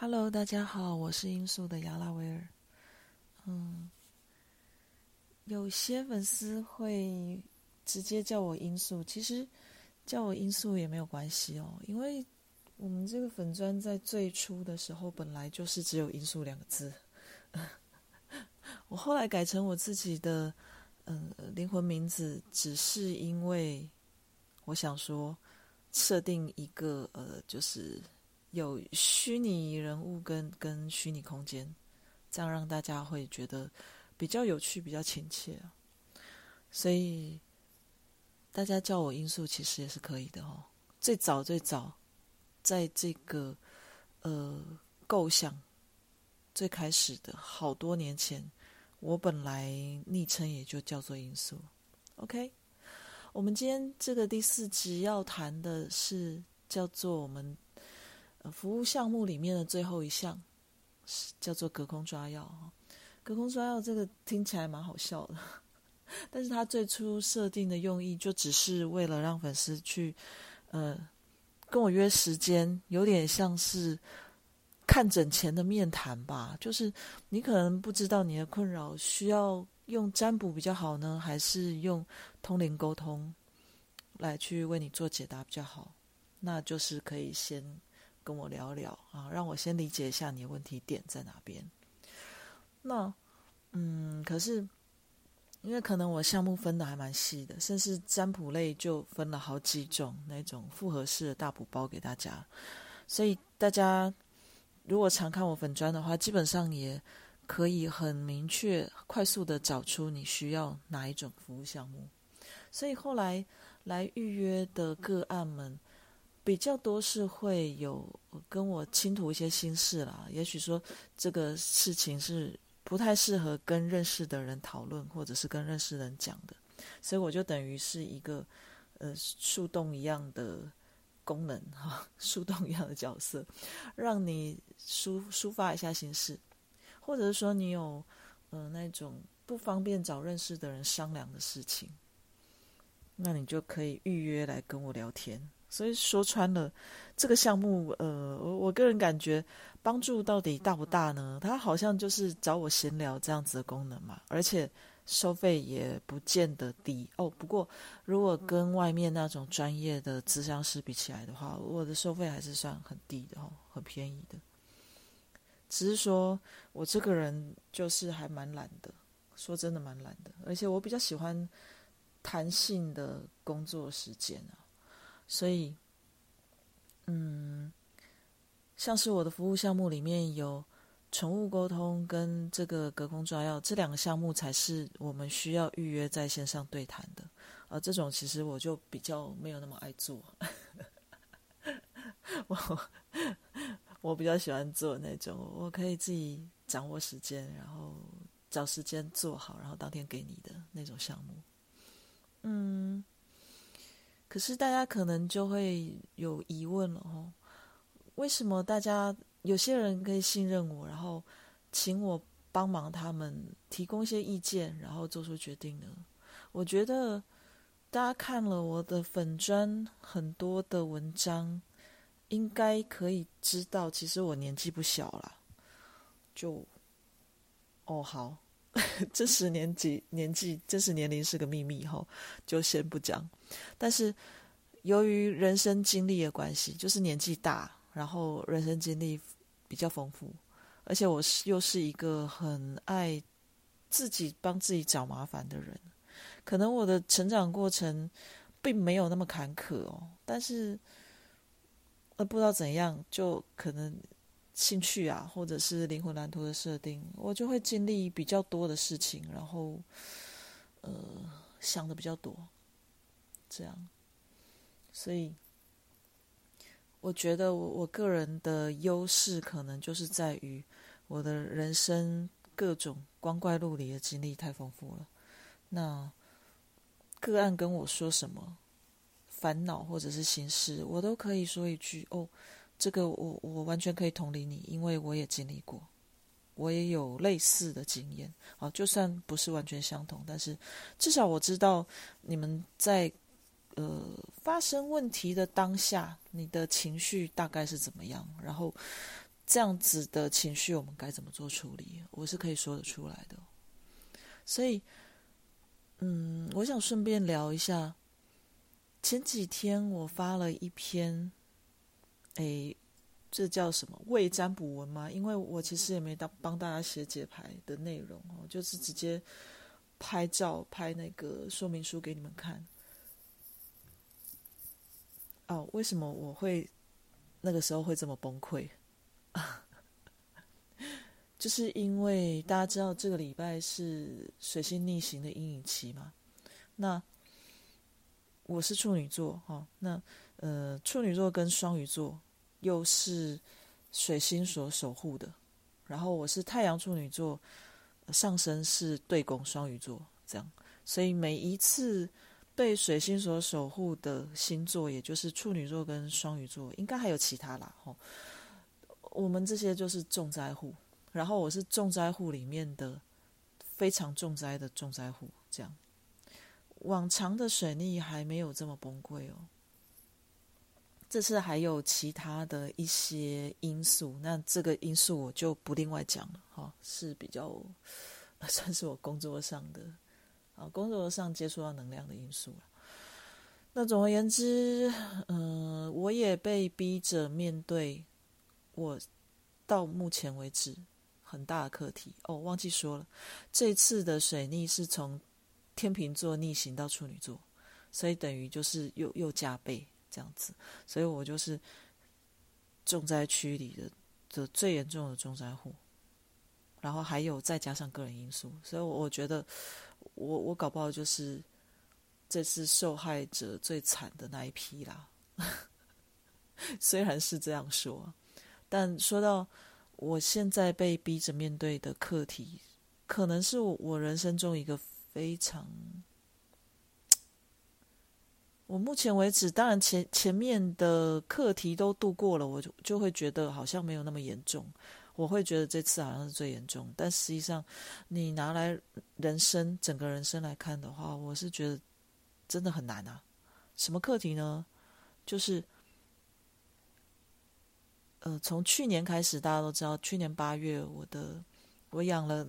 Hello，大家好，我是音速的亚拉维尔。嗯，有些粉丝会直接叫我音速，其实叫我音速也没有关系哦，因为我们这个粉砖在最初的时候本来就是只有音速两个字。我后来改成我自己的嗯灵魂名字，只是因为我想说设定一个呃就是。有虚拟人物跟跟虚拟空间，这样让大家会觉得比较有趣、比较亲切。所以大家叫我音速其实也是可以的哦。最早最早，在这个呃构想最开始的好多年前，我本来昵称也就叫做音速。OK，我们今天这个第四集要谈的是叫做我们。服务项目里面的最后一项是叫做隔空抓药隔空抓药这个听起来蛮好笑的，但是他最初设定的用意就只是为了让粉丝去呃跟我约时间，有点像是看诊前的面谈吧。就是你可能不知道你的困扰需要用占卜比较好呢，还是用通灵沟通来去为你做解答比较好，那就是可以先。跟我聊聊啊，让我先理解一下你的问题点在哪边。那，嗯，可是因为可能我项目分的还蛮细的，甚至占卜类就分了好几种那种复合式的大补包给大家，所以大家如果常看我粉砖的话，基本上也可以很明确、快速的找出你需要哪一种服务项目。所以后来来预约的个案们。比较多是会有跟我倾吐一些心事啦，也许说这个事情是不太适合跟认识的人讨论，或者是跟认识人讲的，所以我就等于是一个呃树洞一样的功能哈，树洞一样的角色，让你抒抒发一下心事，或者是说你有呃那种不方便找认识的人商量的事情，那你就可以预约来跟我聊天。所以说穿了，这个项目，呃，我我个人感觉帮助到底大不大呢？它好像就是找我闲聊这样子的功能嘛，而且收费也不见得低哦。不过如果跟外面那种专业的咨商师比起来的话，我的收费还是算很低的哦，很便宜的。只是说我这个人就是还蛮懒的，说真的蛮懒的，而且我比较喜欢弹性的工作时间啊。所以，嗯，像是我的服务项目里面有宠物沟通跟这个隔空抓药这两个项目，才是我们需要预约在线上对谈的。而这种其实我就比较没有那么爱做，我我比较喜欢做那种，我可以自己掌握时间，然后找时间做好，然后当天给你的那种项目。嗯。可是大家可能就会有疑问了哦，为什么大家有些人可以信任我，然后请我帮忙他们提供一些意见，然后做出决定呢？我觉得大家看了我的粉砖很多的文章，应该可以知道，其实我年纪不小了。就哦好。真实年纪年纪真实年龄是个秘密哈，就先不讲。但是由于人生经历的关系，就是年纪大，然后人生经历比较丰富，而且我是又是一个很爱自己帮自己找麻烦的人，可能我的成长过程并没有那么坎坷哦，但是呃不知道怎样，就可能。兴趣啊，或者是灵魂蓝图的设定，我就会经历比较多的事情，然后，呃，想的比较多，这样，所以，我觉得我我个人的优势可能就是在于我的人生各种光怪陆离的经历太丰富了。那个案跟我说什么烦恼或者是心事，我都可以说一句哦。这个我我完全可以同理你，因为我也经历过，我也有类似的经验。好，就算不是完全相同，但是至少我知道你们在呃发生问题的当下，你的情绪大概是怎么样，然后这样子的情绪我们该怎么做处理？我是可以说得出来的。所以，嗯，我想顺便聊一下，前几天我发了一篇，哎，这叫什么未占卜文吗？因为我其实也没当帮大家写解牌的内容哦，就是直接拍照拍那个说明书给你们看。哦，为什么我会那个时候会这么崩溃？就是因为大家知道这个礼拜是水星逆行的阴影期嘛，那我是处女座哈，那呃处女座跟双鱼座又是水星所守护的，然后我是太阳处女座，上升是对宫双鱼座，这样，所以每一次被水星所守护的星座，也就是处女座跟双鱼座，应该还有其他啦哈，我们这些就是重灾户。然后我是重灾户里面的非常重灾的重灾户，这样往常的水逆还没有这么崩溃哦。这次还有其他的一些因素，那这个因素我就不另外讲了哈，是比较 算是我工作上的啊，工作上接触到能量的因素了。那总而言之，嗯，我也被逼着面对我到目前为止。很大的课题哦，忘记说了，这次的水逆是从天秤座逆行到处女座，所以等于就是又又加倍这样子，所以我就是重灾区里的的最严重的重灾户，然后还有再加上个人因素，所以我觉得我我搞不好就是这次受害者最惨的那一批啦，虽然是这样说，但说到。我现在被逼着面对的课题，可能是我我人生中一个非常……我目前为止，当然前前面的课题都度过了，我就就会觉得好像没有那么严重。我会觉得这次好像是最严重，但实际上，你拿来人生整个人生来看的话，我是觉得真的很难啊。什么课题呢？就是。呃，从去年开始，大家都知道，去年八月，我的我养了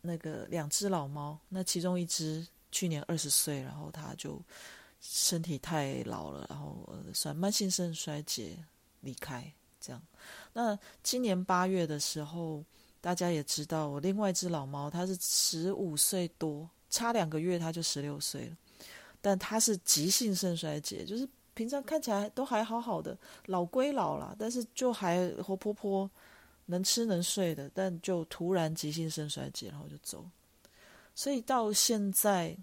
那个两只老猫，那其中一只去年二十岁，然后它就身体太老了，然后算慢性肾衰竭离开。这样，那今年八月的时候，大家也知道，我另外一只老猫，它是十五岁多，差两个月它就十六岁了，但它是急性肾衰竭，就是。平常看起来都还好好的，老归老了，但是就还活泼泼，能吃能睡的，但就突然急性肾衰竭，然后就走。所以到现在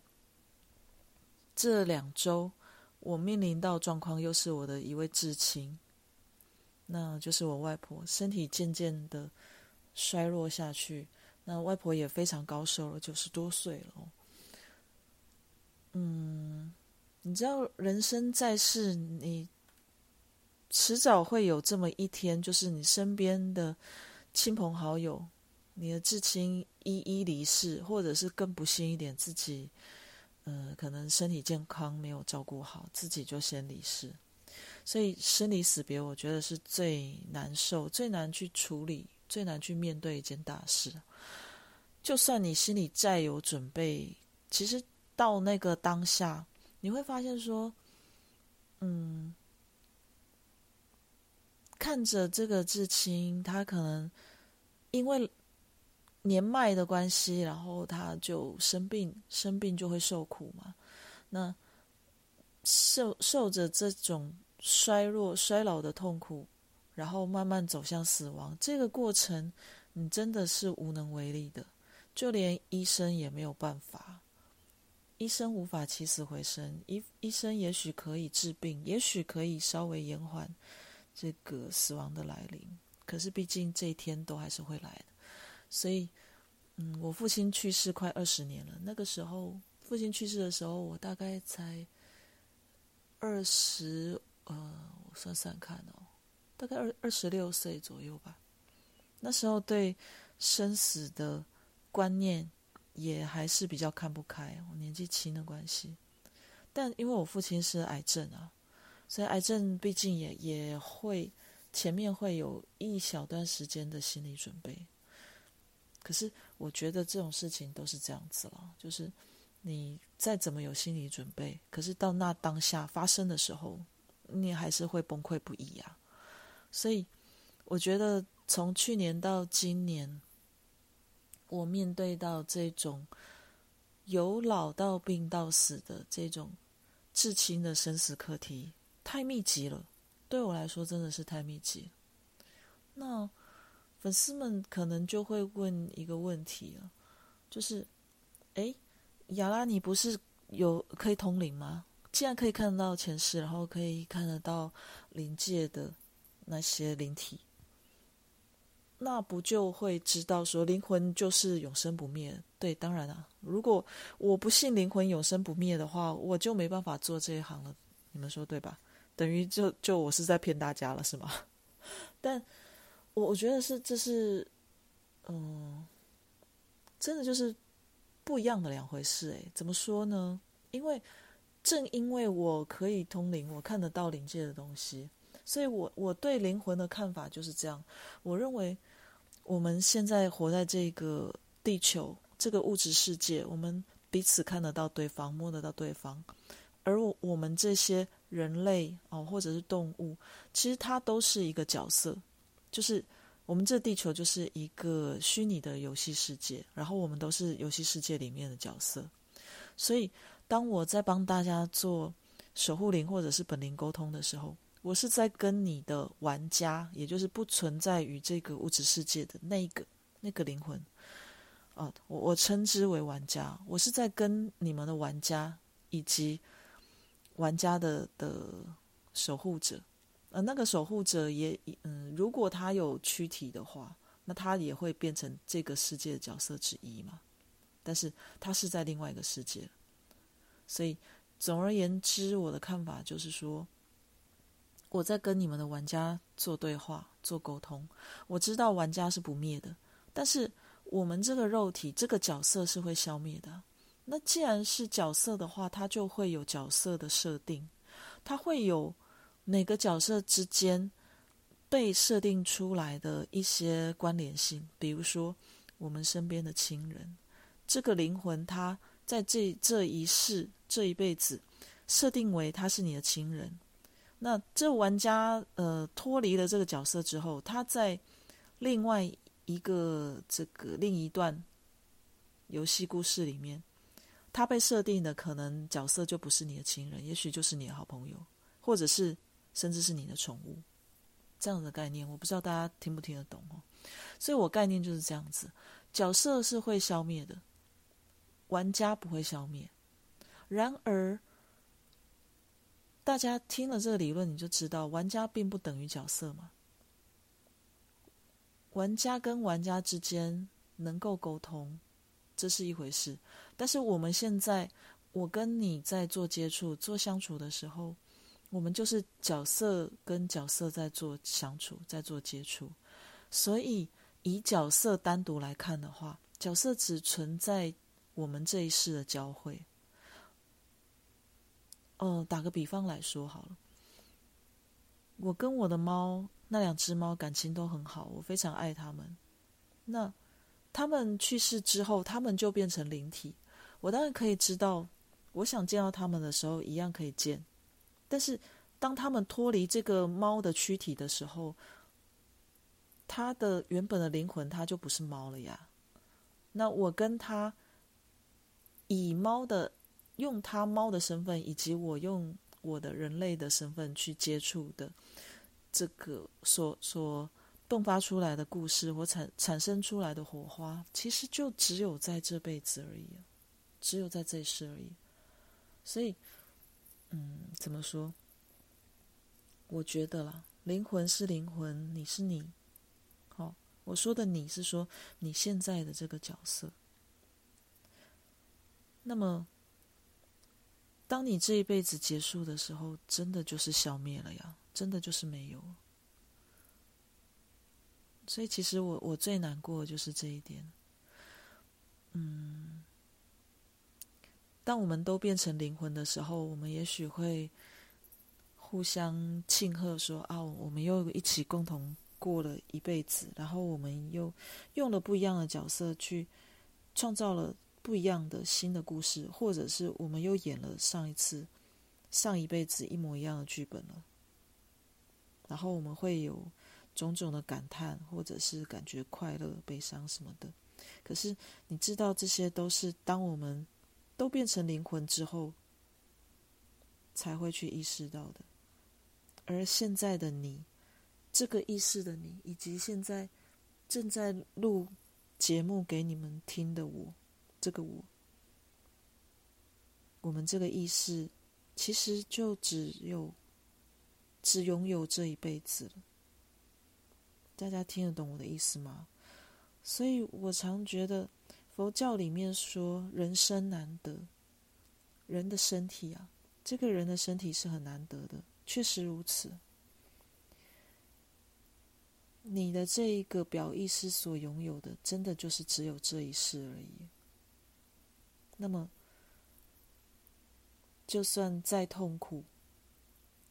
这两周，我面临到状况又是我的一位至亲，那就是我外婆，身体渐渐的衰弱下去。那外婆也非常高寿了，九十多岁了。嗯。你知道，人生在世，你迟早会有这么一天，就是你身边的亲朋好友，你的至亲一一离世，或者是更不幸一点，自己，呃，可能身体健康没有照顾好，自己就先离世。所以生离死别，我觉得是最难受、最难去处理、最难去面对一件大事。就算你心里再有准备，其实到那个当下。你会发现说，嗯，看着这个至亲，他可能因为年迈的关系，然后他就生病，生病就会受苦嘛。那受受着这种衰弱、衰老的痛苦，然后慢慢走向死亡，这个过程，你真的是无能为力的，就连医生也没有办法。医生无法起死回生，医医生也许可以治病，也许可以稍微延缓这个死亡的来临。可是毕竟这一天都还是会来的，所以，嗯，我父亲去世快二十年了。那个时候，父亲去世的时候，我大概才二十，呃，我算算看哦，大概二二十六岁左右吧。那时候对生死的观念。也还是比较看不开，我年纪轻的关系。但因为我父亲是癌症啊，所以癌症毕竟也也会前面会有一小段时间的心理准备。可是我觉得这种事情都是这样子了，就是你再怎么有心理准备，可是到那当下发生的时候，你还是会崩溃不已啊。所以我觉得从去年到今年，我面对到这种由老到病到死的这种至亲的生死课题，太密集了。对我来说，真的是太密集。那。粉丝们可能就会问一个问题了，就是，哎，亚拉，你不是有可以通灵吗？既然可以看得到前世，然后可以看得到灵界的那些灵体，那不就会知道说灵魂就是永生不灭？对，当然啊，如果我不信灵魂永生不灭的话，我就没办法做这一行了。你们说对吧？等于就就我是在骗大家了，是吗？但。我我觉得是，这是，嗯，真的就是不一样的两回事。诶，怎么说呢？因为正因为我可以通灵，我看得到灵界的东西，所以我我对灵魂的看法就是这样。我认为我们现在活在这个地球这个物质世界，我们彼此看得到对方，摸得到对方，而我我们这些人类哦，或者是动物，其实它都是一个角色。就是我们这地球就是一个虚拟的游戏世界，然后我们都是游戏世界里面的角色。所以，当我在帮大家做守护灵或者是本灵沟通的时候，我是在跟你的玩家，也就是不存在于这个物质世界的那一个那个灵魂，啊，我我称之为玩家。我是在跟你们的玩家以及玩家的的守护者。呃，那个守护者也，嗯，如果他有躯体的话，那他也会变成这个世界的角色之一嘛。但是他是在另外一个世界，所以总而言之，我的看法就是说，我在跟你们的玩家做对话、做沟通。我知道玩家是不灭的，但是我们这个肉体、这个角色是会消灭的。那既然是角色的话，它就会有角色的设定，它会有。每个角色之间被设定出来的一些关联性，比如说我们身边的亲人，这个灵魂他在这这一世这一辈子设定为他是你的亲人。那这玩家呃脱离了这个角色之后，他在另外一个这个另一段游戏故事里面，他被设定的可能角色就不是你的亲人，也许就是你的好朋友，或者是。甚至是你的宠物，这样的概念，我不知道大家听不听得懂哦。所以我概念就是这样子：角色是会消灭的，玩家不会消灭。然而，大家听了这个理论，你就知道，玩家并不等于角色嘛。玩家跟玩家之间能够沟通，这是一回事。但是我们现在，我跟你在做接触、做相处的时候。我们就是角色跟角色在做相处，在做接触，所以以角色单独来看的话，角色只存在我们这一世的交汇。哦，打个比方来说好了，我跟我的猫那两只猫感情都很好，我非常爱它们。那它们去世之后，它们就变成灵体，我当然可以知道，我想见到它们的时候，一样可以见。但是，当他们脱离这个猫的躯体的时候，它的原本的灵魂，它就不是猫了呀。那我跟他以猫的用他猫的身份，以及我用我的人类的身份去接触的这个所所迸发出来的故事，或产产生出来的火花，其实就只有在这辈子而已，只有在这世而已。所以。嗯，怎么说？我觉得啦，灵魂是灵魂，你是你。好，我说的你是说你现在的这个角色。那么，当你这一辈子结束的时候，真的就是消灭了呀，真的就是没有。所以，其实我我最难过的就是这一点。嗯。当我们都变成灵魂的时候，我们也许会互相庆贺，说啊，我们又一起共同过了一辈子，然后我们又用了不一样的角色去创造了不一样的新的故事，或者是我们又演了上一次、上一辈子一模一样的剧本了，然后我们会有种种的感叹，或者是感觉快乐、悲伤什么的。可是你知道，这些都是当我们都变成灵魂之后，才会去意识到的。而现在的你，这个意识的你，以及现在正在录节目给你们听的我，这个我，我们这个意识，其实就只有只拥有这一辈子了。大家听得懂我的意思吗？所以我常觉得佛教里面说人生难得，人的身体啊，这个人的身体是很难得的。确实如此，你的这一个表意识所拥有的，真的就是只有这一世而已。那么，就算再痛苦，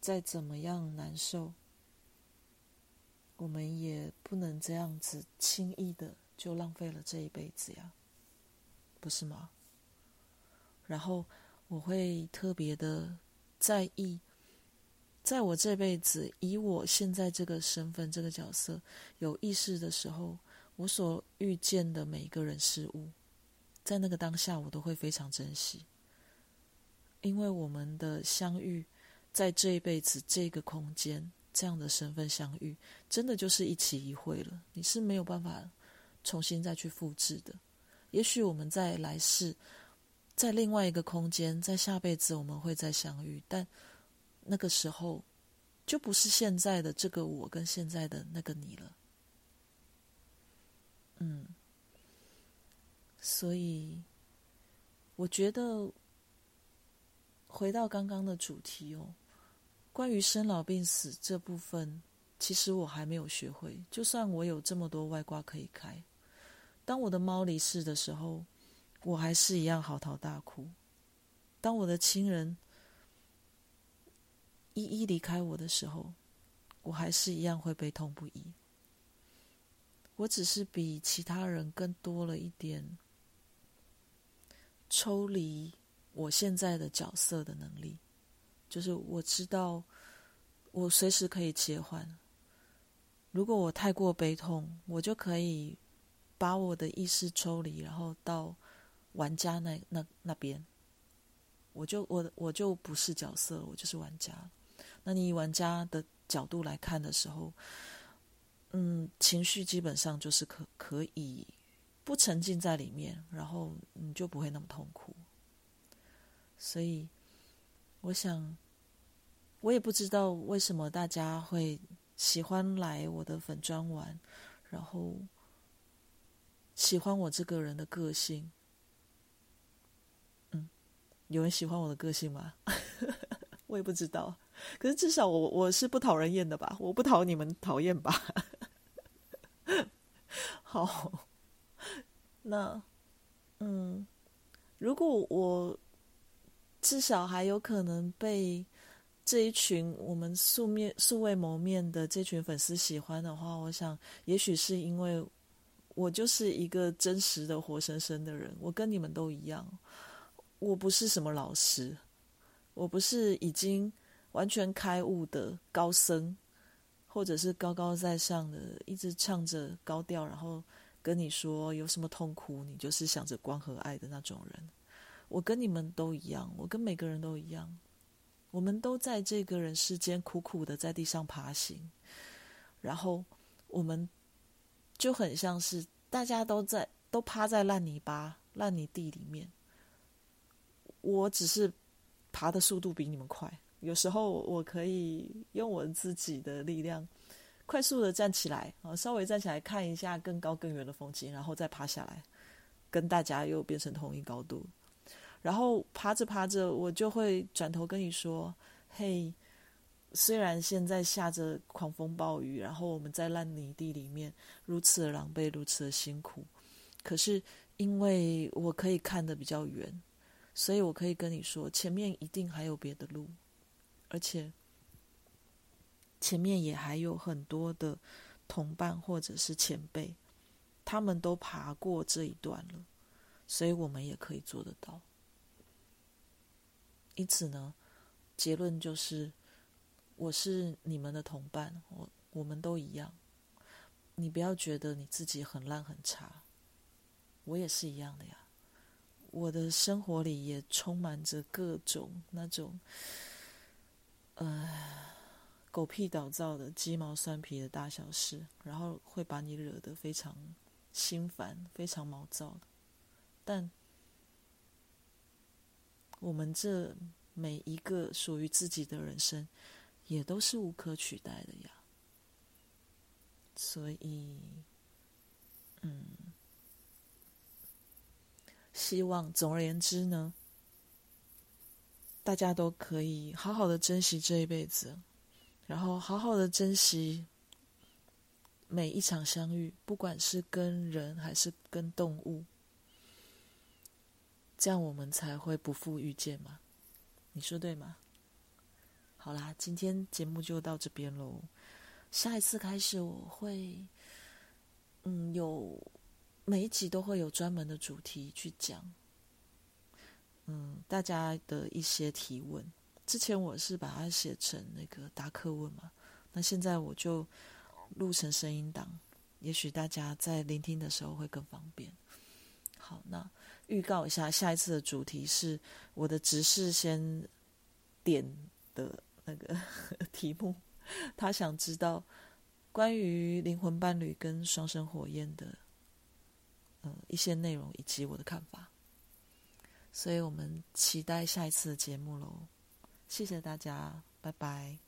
再怎么样难受，我们也不能这样子轻易的就浪费了这一辈子呀，不是吗？然后我会特别的在意。在我这辈子，以我现在这个身份、这个角色有意识的时候，我所遇见的每一个人事物，在那个当下，我都会非常珍惜，因为我们的相遇，在这一辈子这个空间这样的身份相遇，真的就是一期一会了，你是没有办法重新再去复制的。也许我们在来世，在另外一个空间，在下辈子我们会再相遇，但。那个时候，就不是现在的这个我跟现在的那个你了。嗯，所以我觉得回到刚刚的主题哦，关于生老病死这部分，其实我还没有学会。就算我有这么多外挂可以开，当我的猫离世的时候，我还是一样嚎啕大哭。当我的亲人。一一离开我的时候，我还是一样会悲痛不已。我只是比其他人更多了一点抽离我现在的角色的能力，就是我知道我随时可以切换。如果我太过悲痛，我就可以把我的意识抽离，然后到玩家那那那边，我就我我就不是角色，我就是玩家。那你以玩家的角度来看的时候，嗯，情绪基本上就是可可以不沉浸在里面，然后你就不会那么痛苦。所以，我想，我也不知道为什么大家会喜欢来我的粉砖玩，然后喜欢我这个人的个性。嗯，有人喜欢我的个性吗？我也不知道。可是至少我我是不讨人厌的吧？我不讨你们讨厌吧？好，那嗯，如果我至少还有可能被这一群我们素面素未谋面的这群粉丝喜欢的话，我想也许是因为我就是一个真实的活生生的人，我跟你们都一样，我不是什么老师，我不是已经。完全开悟的高僧，或者是高高在上的，一直唱着高调，然后跟你说有什么痛苦，你就是想着光和爱的那种人。我跟你们都一样，我跟每个人都一样，我们都在这个人世间苦苦的在地上爬行，然后我们就很像是大家都在都趴在烂泥巴、烂泥地里面，我只是爬的速度比你们快。有时候我可以用我自己的力量，快速的站起来啊，稍微站起来看一下更高更远的风景，然后再爬下来，跟大家又变成同一高度。然后爬着爬着，我就会转头跟你说：“嘿，虽然现在下着狂风暴雨，然后我们在烂泥地里面如此的狼狈，如此的辛苦，可是因为我可以看得比较远，所以我可以跟你说，前面一定还有别的路。”而且，前面也还有很多的同伴或者是前辈，他们都爬过这一段了，所以我们也可以做得到。因此呢，结论就是，我是你们的同伴，我我们都一样。你不要觉得你自己很烂很差，我也是一样的呀。我的生活里也充满着各种那种，呃。狗屁倒灶的鸡毛蒜皮的大小事，然后会把你惹得非常心烦、非常毛躁的。但我们这每一个属于自己的人生，也都是无可取代的呀。所以，嗯，希望总而言之呢，大家都可以好好的珍惜这一辈子。然后好好的珍惜每一场相遇，不管是跟人还是跟动物，这样我们才会不负遇见嘛？你说对吗？好啦，今天节目就到这边喽。下一次开始我会，嗯，有每一集都会有专门的主题去讲，嗯，大家的一些提问。之前我是把它写成那个答课问嘛，那现在我就录成声音档，也许大家在聆听的时候会更方便。好，那预告一下，下一次的主题是我的执事先点的那个 题目，他想知道关于灵魂伴侣跟双生火焰的嗯一些内容以及我的看法，所以我们期待下一次的节目喽。谢谢大家，拜拜。